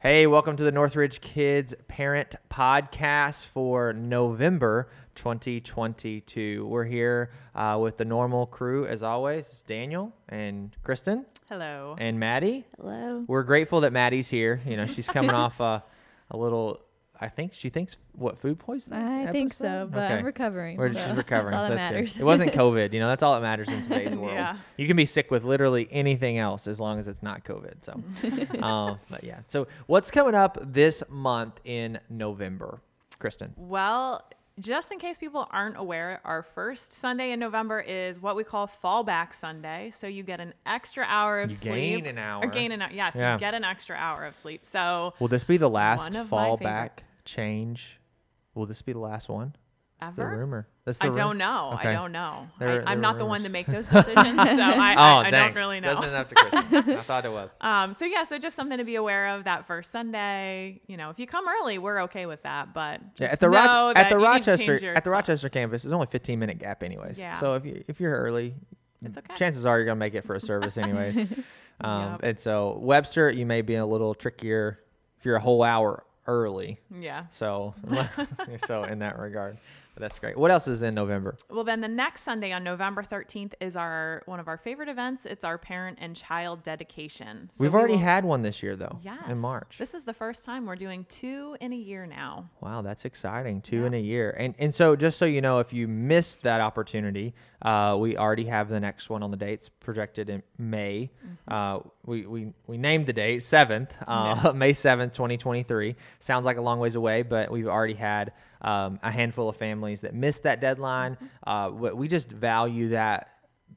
Hey, welcome to the Northridge Kids Parent Podcast for November 2022. We're here uh, with the normal crew as always. It's Daniel and Kristen Hello. and Maddie. Hello. We're grateful that Maddie's here. You know, she's coming off uh, a little. I think she thinks what food poisoning. I think so, but Okay. I'm recovering. We're so just recovering. That's all so that that's matters. good. It wasn't COVID. You know, that's all that matters in today's world. Yeah. You can be sick with literally anything else as long as it's not COVID. So, um, but yeah. So, what's coming up this month in November, Kristen? Well, just in case people aren't aware, our first Sunday in November is what we call Fallback Sunday. So you get an extra hour of You sleep. gain an hour. Or gain an hour. Yes, Yeah. you get an extra hour of sleep. So Will this be the last One of fallback favorite- change? Will this be the last one? That's the Ever? rumor. That's the I don't know. Okay. I don't know. I, were not the one to make those decisions, so I, oh, I, I don't really know. Doesn't have to Kristen. I thought it was. Um, so yeah, so just something to be aware of that first Sunday. You know, if you come early, we're okay with that. But Yeah, at the know at that the you need to change Rochester at the. Rochester campus, it's only 15 minute gap anyways. Yeah. So if you if you're early, It's okay. chances are you're gonna make it for a service anyways. um, Yep. And so Webster, you may be a little trickier if you're a whole hour early. Yeah. So so in that regard, that's great. What else is in November? Well, then the next Sunday on November 13th is our one of our favorite events. It's our parent and child dedication. So We've we already will- had one this year though. yes In March. This is the first time we're doing two in a year now. Wow, that's exciting. Two Yeah. in a year. And and so just so you know, if you missed that opportunity, uh, we already have the next one on the dates projected in May. Mm-hmm. Uh, we, we, we named the date 7th, uh, May 7th, 2023. Sounds like a long ways away, but we've already had um, a handful of families that missed that deadline. Mm-hmm. Uh, we we just value that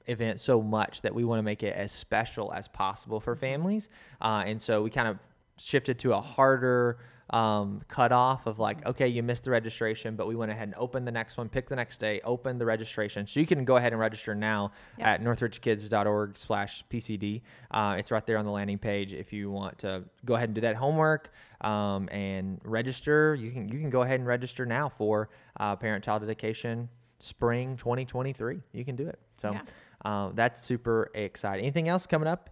event so much that we want to make it as special as possible for families. Uh, and so we kind of shifted to a harder um, cutoff of like, okay, you missed the registration, but we went ahead and opened the next one, pick the next day, open the registration. So you can go ahead and register now Yep. at northridgekids.org slash PCD. Uh, it's right there on the landing page if you want to go ahead and do that homework um, and register. You can, you can go ahead and register now for uh, parent-child dedication spring 2023. You can do it. So Yeah. uh, that's super exciting. Anything else coming up?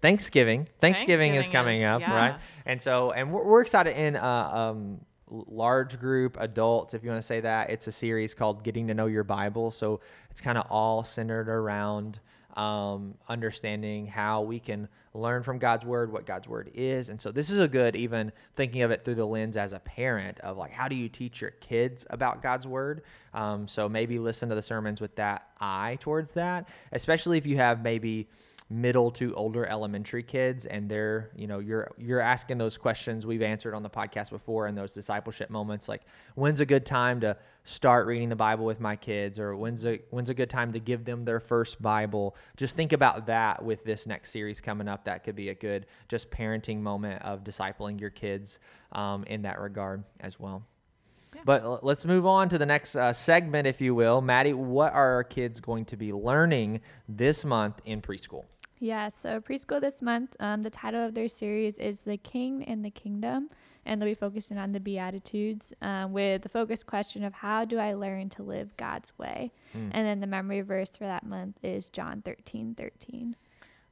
Thanksgiving. Thanksgiving, is coming is- up, right? And so, and we're, we're excited in uh, um, large group adults, if you want to say that. It's a series called Getting to Know Your Bible. So it's kind of all centered around um, understanding how we can learn from God's word, what God's word is. And so this is a good, even thinking of it through the lens as a parent of like, how do you teach your kids about God's word? Um, so maybe listen to the sermons with that eye towards that, especially if you have maybe middle to older elementary kids and they're you know you're you're asking those questions we've answered on the podcast before in those discipleship moments like when's a good time to start reading the bible with my kids? Or when's a when's a good time to give them their first bible? Just think about that with this next series coming up. That could be a good just parenting moment of discipling your kids um, in that regard as well. But let's move on to the next uh, segment, if you will. Maddie, what are our kids going to be learning this month in preschool? Yeah, so preschool this month, um, the title of their series is The King and the Kingdom, and they'll be focusing on the Beatitudes um, with the focus question of how do I learn to live God's way? Hmm. And then the memory verse for that month is John 13 13.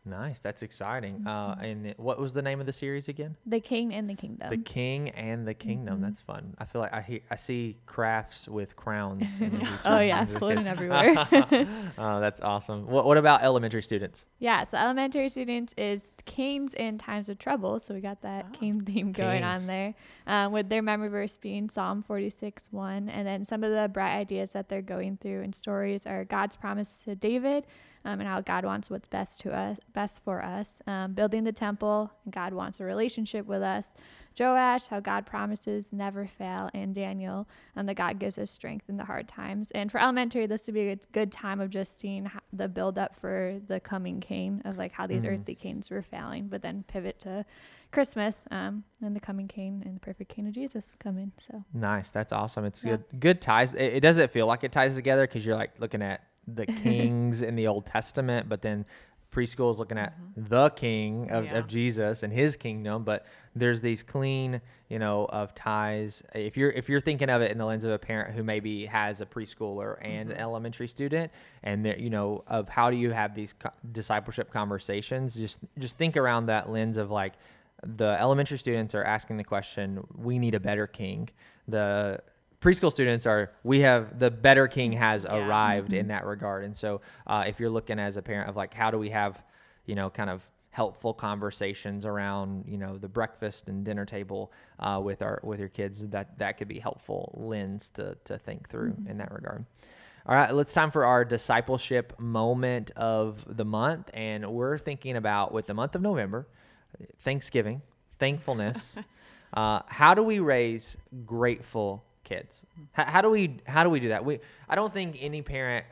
Nice, that's exciting. Mm-hmm. Uh, and what was the name of the series again? The King and the Kingdom. The King and the Kingdom. Mm-hmm. That's fun. I feel like I hear, I see crafts with crowns. oh, yeah, floating everywhere. oh, that's awesome. What, what about elementary students? Yeah, so elementary students is Kings in times of trouble. So we got that Oh. King theme going on there, um, with their memory verse being Psalm 46 1. And then some of the bright ideas that they're going through in stories are God's promise to David um, and how God wants what's best to us, best for us. Um, building the temple, God wants a relationship with us. Joash, how God promises never fail, and Daniel, and that God gives us strength in the hard times. And for elementary, this would be a good, time of just seeing the build up for the coming king of like how these Mhm. earthly kings were failing, but then pivot to Christmas um, and the coming king and the perfect king of Jesus coming. So Nice. That's awesome. It's Yeah. good. Good ties. It, it doesn't feel like it ties together because you're like looking at the kings in the Old Testament, but then preschool is looking at mm-hmm. the king of, Yeah. of Jesus and his kingdom. But there's these clean, you know, of ties. If you're if you're thinking of it in the lens of a parent who maybe has a preschooler and an elementary student, and you know, of how do you have these co- discipleship conversations? Just just think around that lens of like the elementary students are asking the question, "We need a better king." The preschool students are we have the better king has Yeah. arrived in that regard. And so uh, if you're looking as a parent of like how do we have you know kind of helpful conversations around you know the breakfast and dinner table uh, with our with your kids that that could be helpful lens to to think through in that regard. All right let's time for our discipleship moment of the month. And we're thinking about with the month of november thanksgiving thankfulness. Uh, how do we raise grateful kids. How, how do we how do we do that? We i don't think any parent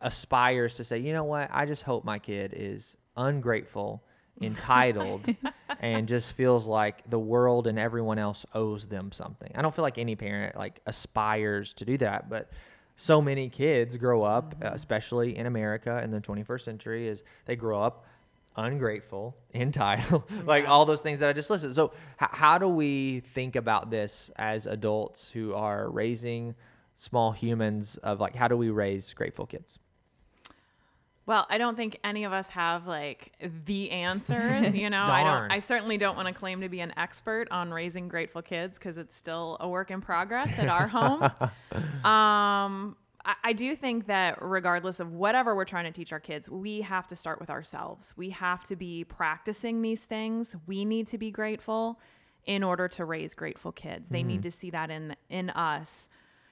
aspires to say you know what? I just hope my kid is ungrateful entitled and just feels like the world and everyone else owes them something. I don't feel like any parent like aspires to do that but so many kids grow up uh, especially in america in the 21st century is they grow up ungrateful, entitled, like all those things that I just listed. So, h- how do we think about this as adults who are raising small humans? Of like, how do we raise grateful kids? Well, I don't think any of us have like the answers, you know. I don't I certainly don't want to claim to be an expert on raising grateful kids cuz it's still a work in progress at our home. um I, do think that regardless of whatever we're trying to teach our kids, we have to start with ourselves. We have to be practicing these things. We need to be grateful in order to raise grateful kids. They need mm-hmm. to see that in in us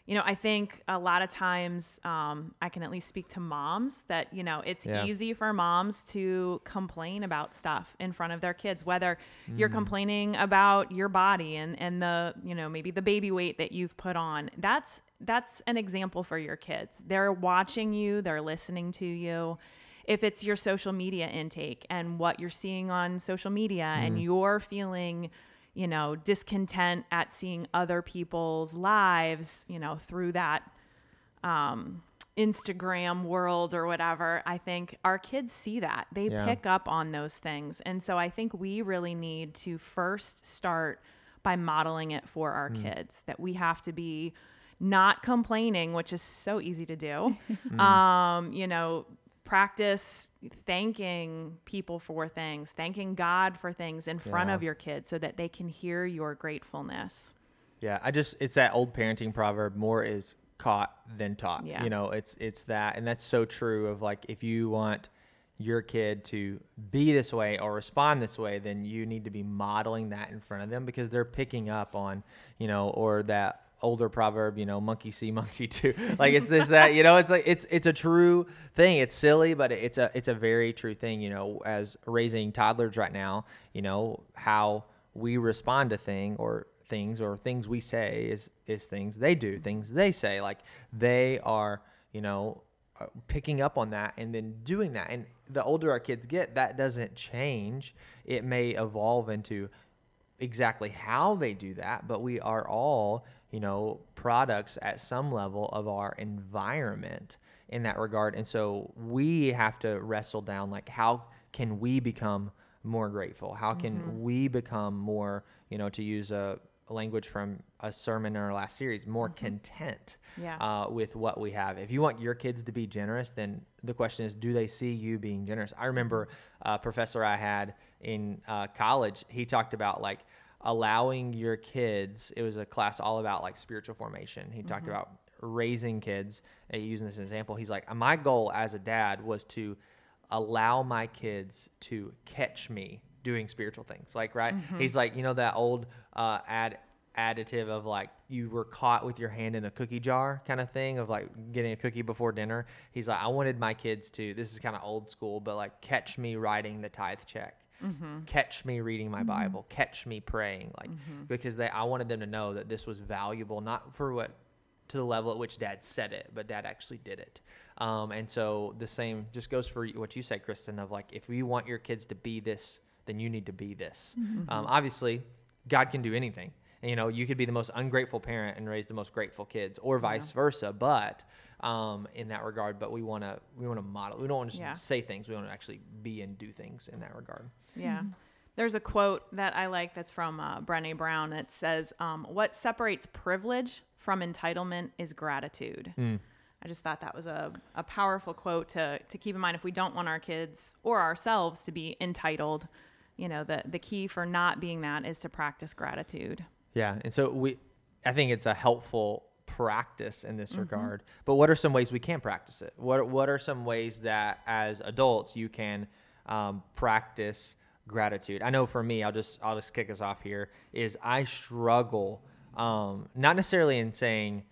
you know, I think a lot of times um, I can at least speak to moms that, you know, it's Yeah. easy for moms to complain about stuff in front of their kids, whether you're complaining about your body and, and the, you know, maybe the baby weight that you've put on. That's that's an example for your kids. They're watching you, they're listening to you. If it's your social media intake and what you're seeing on social media and you're feeling you know, discontent at seeing other people's lives, you know, through that um, Instagram world or whatever. I think our kids see that. They Yeah. pick up on those things. And so I think we really need to first start by modeling it for our kids that we have to be not complaining, which is so easy to do. Um, you know, practice thanking people for things, thanking God for things in front Yeah. of your kids so that they can hear your gratefulness. Yeah, I just it's that old parenting proverb: more is caught than taught. Yeah. You know, it's it's that, and that's so true. Of like, if you want your kid to be this way or respond this way, then you need to be modeling that in front of them because they're picking up on, you know, or that older proverb, you know, monkey see, monkey do. Like it's this that, you know, it's like it's it's a true thing. It's silly, but it's a it's a very true thing. You know, as raising toddlers right now, you know how we respond to thing or things or things we say is is things they do, things they say. Like they are, you know, uh, picking up on that and then doing that. And the older our kids get, that doesn't change. It may evolve into exactly how they do that, but we are all, you know, products at some level of our environment in that regard. And so we have to wrestle down like how can we become more grateful? How can we become more, you know, to use a, language from a sermon in our last series, more content Yeah. uh, with what we have. If you want your kids to be generous, then the question is, do they see you being generous? I remember a professor I had in uh, college. He talked about like allowing your kids. It was a class all about like spiritual formation. He talked about raising kids. Using this example, he's like, my goal as a dad was to allow my kids to catch me doing spiritual things. Like, right? He's like, you know, that old uh, ad additive of like you were caught with your hand in the cookie jar kind of thing of like getting a cookie before dinner. He's like, I wanted my kids to, this is kind of old school, but like catch me writing the tithe check. Catch me reading my Bible. Catch me praying, like because they. I wanted them to know that this was valuable, not for what to the level at which Dad said it, but Dad actually did it. Um, and so the same just goes for what you said, Kristen. Of like, if you want your kids to be this, then you need to be this. Um, obviously, God can do anything. And, you know, you could be the most ungrateful parent and raise the most grateful kids, or vice versa. But um, in that regard, but we want to we want to model. We don't want to just Yeah. say things. We want to actually be and do things in that regard. Yeah. There's a quote that I like that's from uh, Brene Brown. It says, um, What separates privilege from entitlement is gratitude. I just thought that was a, a powerful quote to, to keep in mind if we don't want our kids or ourselves to be entitled, you know, the the key for not being that is to practice gratitude. Yeah, and so we, I think it's a helpful practice in this regard. But what are some ways we can practice it? What What are some ways that as adults you can um, practice gratitude? I know for me, I'll just I'll just kick us off here. Is I struggle, um, not necessarily in saying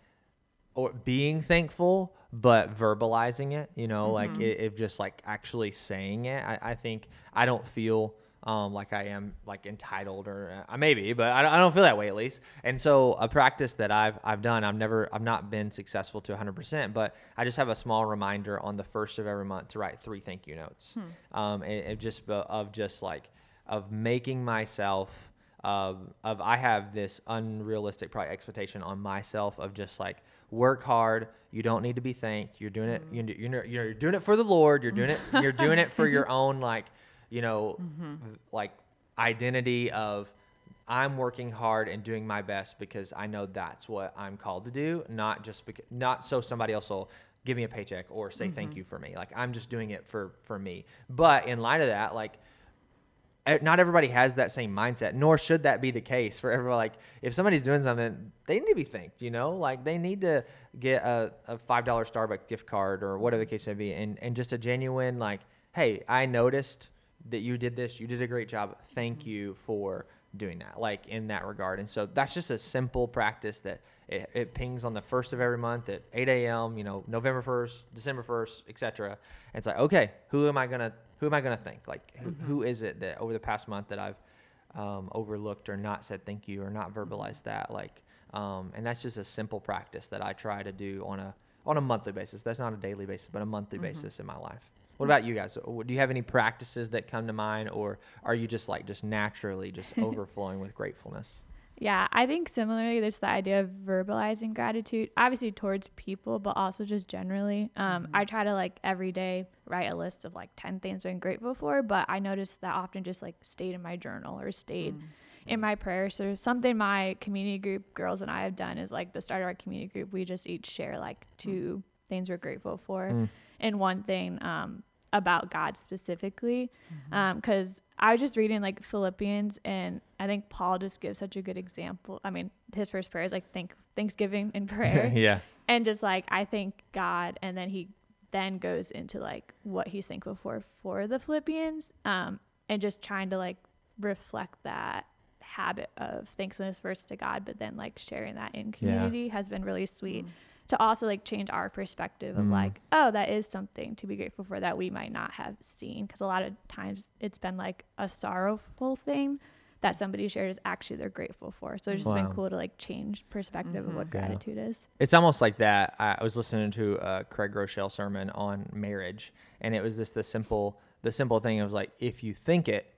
or being thankful, but verbalizing it. You know, like it, it just like actually saying it. I, I think I don't feel um, like I am like entitled or uh, maybe, but I don't, I don't feel that way at least. And so a practice that I've I've done, I've never I've not been successful to 100%, but I just have a small reminder on the first of every month to write three thank you notes. Um, and, and just uh, of just like of making myself of of I have this unrealistic probably expectation on myself of just like work hard. You don't need to be thanked. You're doing it. You're, you're, you're doing it for the Lord. You're doing it. You're doing it for your own like you know mm-hmm. v- like identity of I'm working hard and doing my best because I know that's what I'm called to do, not just because not so somebody else will give me a paycheck or say thank mm-hmm. you for me. Like I'm just doing it for for me. But in light of that, like not everybody has that same mindset, nor should that be the case for everyone. Like, if somebody's doing something, they need to be thanked, you know? Like, they need to get a, a $5 Starbucks gift card or whatever the case may be. And, and just a genuine, like, hey, I noticed that you did this. You did a great job. Thank you for doing that, like, in that regard. And so that's just a simple practice that it, it pings on the first of every month at 8 a.m., you know, November 1st, December 1st, etc. And it's like, okay, who am I going to who am I going to thank? Like, who, who is it that over the past month that I've um, overlooked or not said thank you or not verbalized that? Like, um, and that's just a simple practice that I try to do on a on a monthly basis. That's not a daily basis, but a monthly basis in my life. What about you guys? Do you have any practices that come to mind, or are you just like just naturally just overflowing with gratefulness? Yeah, I think similarly, there's the idea of verbalizing gratitude, obviously towards people, but also just generally. Um, I try to like every day write a list of like 10 things I'm grateful for, but I noticed that often just like stayed in my journal or stayed in my prayers. So something my community group girls and I have done is like the start of our community group, we just each share like two things we're grateful for and one thing um, about God specifically. Mm-hmm. Um, because I was just reading like Philippians, and I think Paul just gives such a good example. I mean, his first prayer is like thank Thanksgiving in prayer, yeah. and just like I thank God, and then he then goes into like what he's thankful for for the Philippians, um, and just trying to like reflect that habit of thankfulness first to God, but then like sharing that in community has been really sweet mm. To also like change our perspective of mm. like, oh, that is something to be grateful for that we might not have seen. Cause a lot of times it's been like a sorrowful thing that somebody shared is actually they're grateful for. So it's just Wow. been cool to like change perspective of what mm-hmm. Yeah. gratitude is. It's almost like that. I I was listening to a Craig Groeschel sermon on marriage, and it was just the simple, the simple thing. It was like, if you think it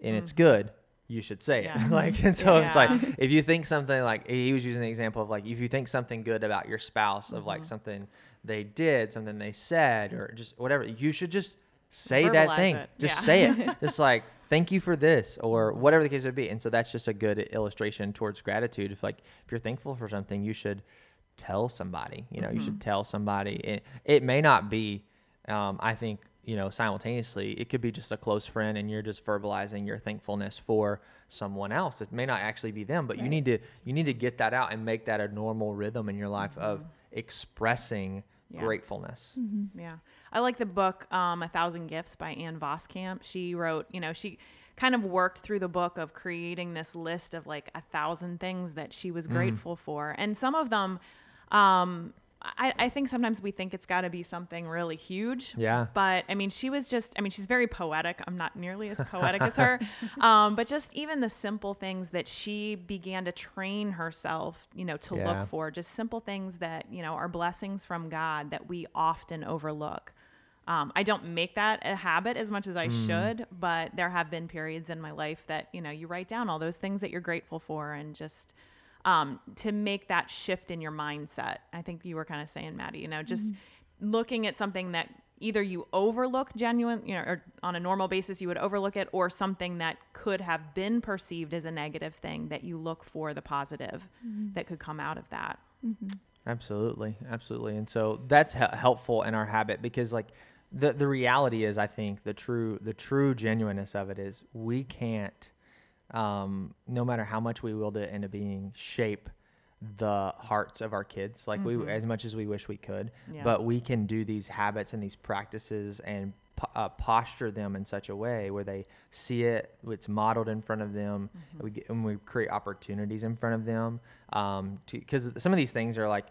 and it's mm. good, you should say it. Yes. like, and so it's like, if you think something like he was using the example of like, if you think something good about your spouse, of like something they did, something they said, or just whatever, you should just say that thing. it. Just Yeah. say it. just like thank you for this or whatever the case would be. And so that's just a good illustration towards gratitude. If like if you're thankful for something, you should tell somebody. You know, you should tell somebody. It it may not be. Um, I think you know simultaneously it could be just a close friend and you're just verbalizing your thankfulness for someone else it may not actually be them but you need to you need to get that out and make that a normal rhythm in your life of expressing Yeah. gratefulness Yeah. I like the book um, A Thousand Gifts by Ann Voskamp. She wrote, you know, she kind of worked through the book of creating this list of like a thousand things that she was grateful for. And some of them, um, I, I think sometimes we think it's got to be something really huge. Yeah. But I mean, she was just, I mean, she's very poetic. I'm not nearly as poetic as her. Um, but just even the simple things that she began to train herself, you know, to Yeah. look for, just simple things that, you know, are blessings from God that we often overlook. Um, I don't make that a habit as much as I should, but there have been periods in my life that, you know, you write down all those things that you're grateful for and just um, to make that shift in your mindset. I think you were kind of saying, Maddie, you know, just mm-hmm. looking at something that either you overlook genuine, you know, or on a normal basis you would overlook it, or something that could have been perceived as a negative thing that you look for the positive mm-hmm. that could come out of that. Mm-hmm. Absolutely, absolutely. And so that's he- helpful in our habit because, like, the the reality is, I think the true the true genuineness of it is we can't, um, no matter how much we willed it into being, shape the hearts of our kids like we as much as we wish we could Yeah. but we can do these habits and these practices and uh, posture them in such a way where they see it it's modeled in front of them and we get, and we create opportunities in front of them um because some of these things are like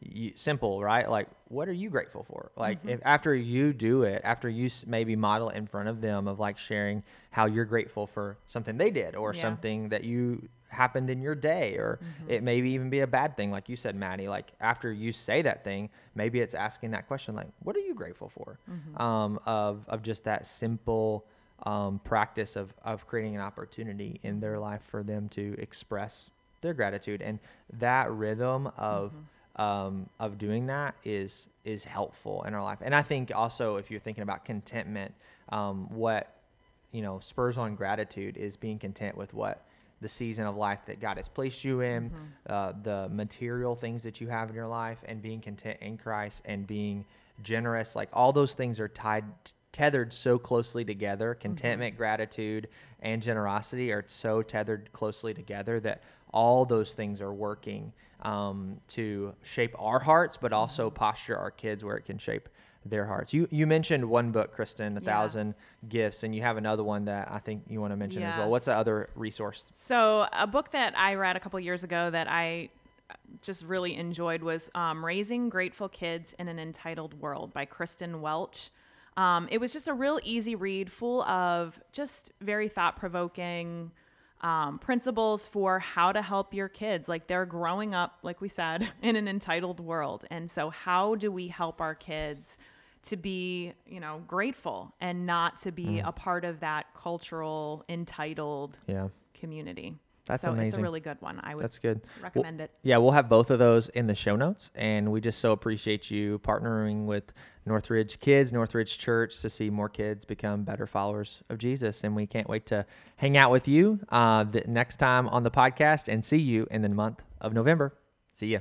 you, simple right? Like what are you grateful for? Like mm-hmm. if after you do it after you maybe model in front of them of like sharing how you're grateful for something they did or Yeah. something that you happened in your day or mm-hmm. it maybe even be a bad thing like you said maddie like after you say that thing maybe it's asking that question like what are you grateful for? Mm-hmm. Um, of, of just that simple um, practice of, of creating an opportunity in their life for them to express their gratitude and that rhythm of um, of doing that is is helpful in our life and i think also if you're thinking about contentment um, what you know spurs on gratitude is being content with what the season of life that God has placed you in, uh, the material things that you have in your life, and being content in Christ and being generous. Like all those things are tied, tethered so closely together. Contentment, gratitude, and generosity are so tethered closely together that all those things are working um, to shape our hearts, but also posture our kids where it can shape their hearts. You you mentioned one book, Kristen, A Yeah. Thousand Gifts, and you have another one that I think you want to mention as well. What's the other resource? So, a book that I read a couple years ago that I just really enjoyed was um, Raising Grateful Kids in an Entitled World by Kristen Welch. Um, it was just a real easy read, full of just very thought provoking um, principles for how to help your kids. Like they're growing up, like we said, in an entitled world. And so, how do we help our kids? to be, you know, grateful and not to be Mm. a part of that cultural entitled Yeah, community. That's so It's a really good one. I would that's good. recommend it. Yeah, we'll have both of those in the show notes, and we just so appreciate you partnering with Northridge Kids, Northridge Church, to see more kids become better followers of Jesus. And we can't wait to hang out with you uh, the next time on the podcast and see you in the month of November. See ya.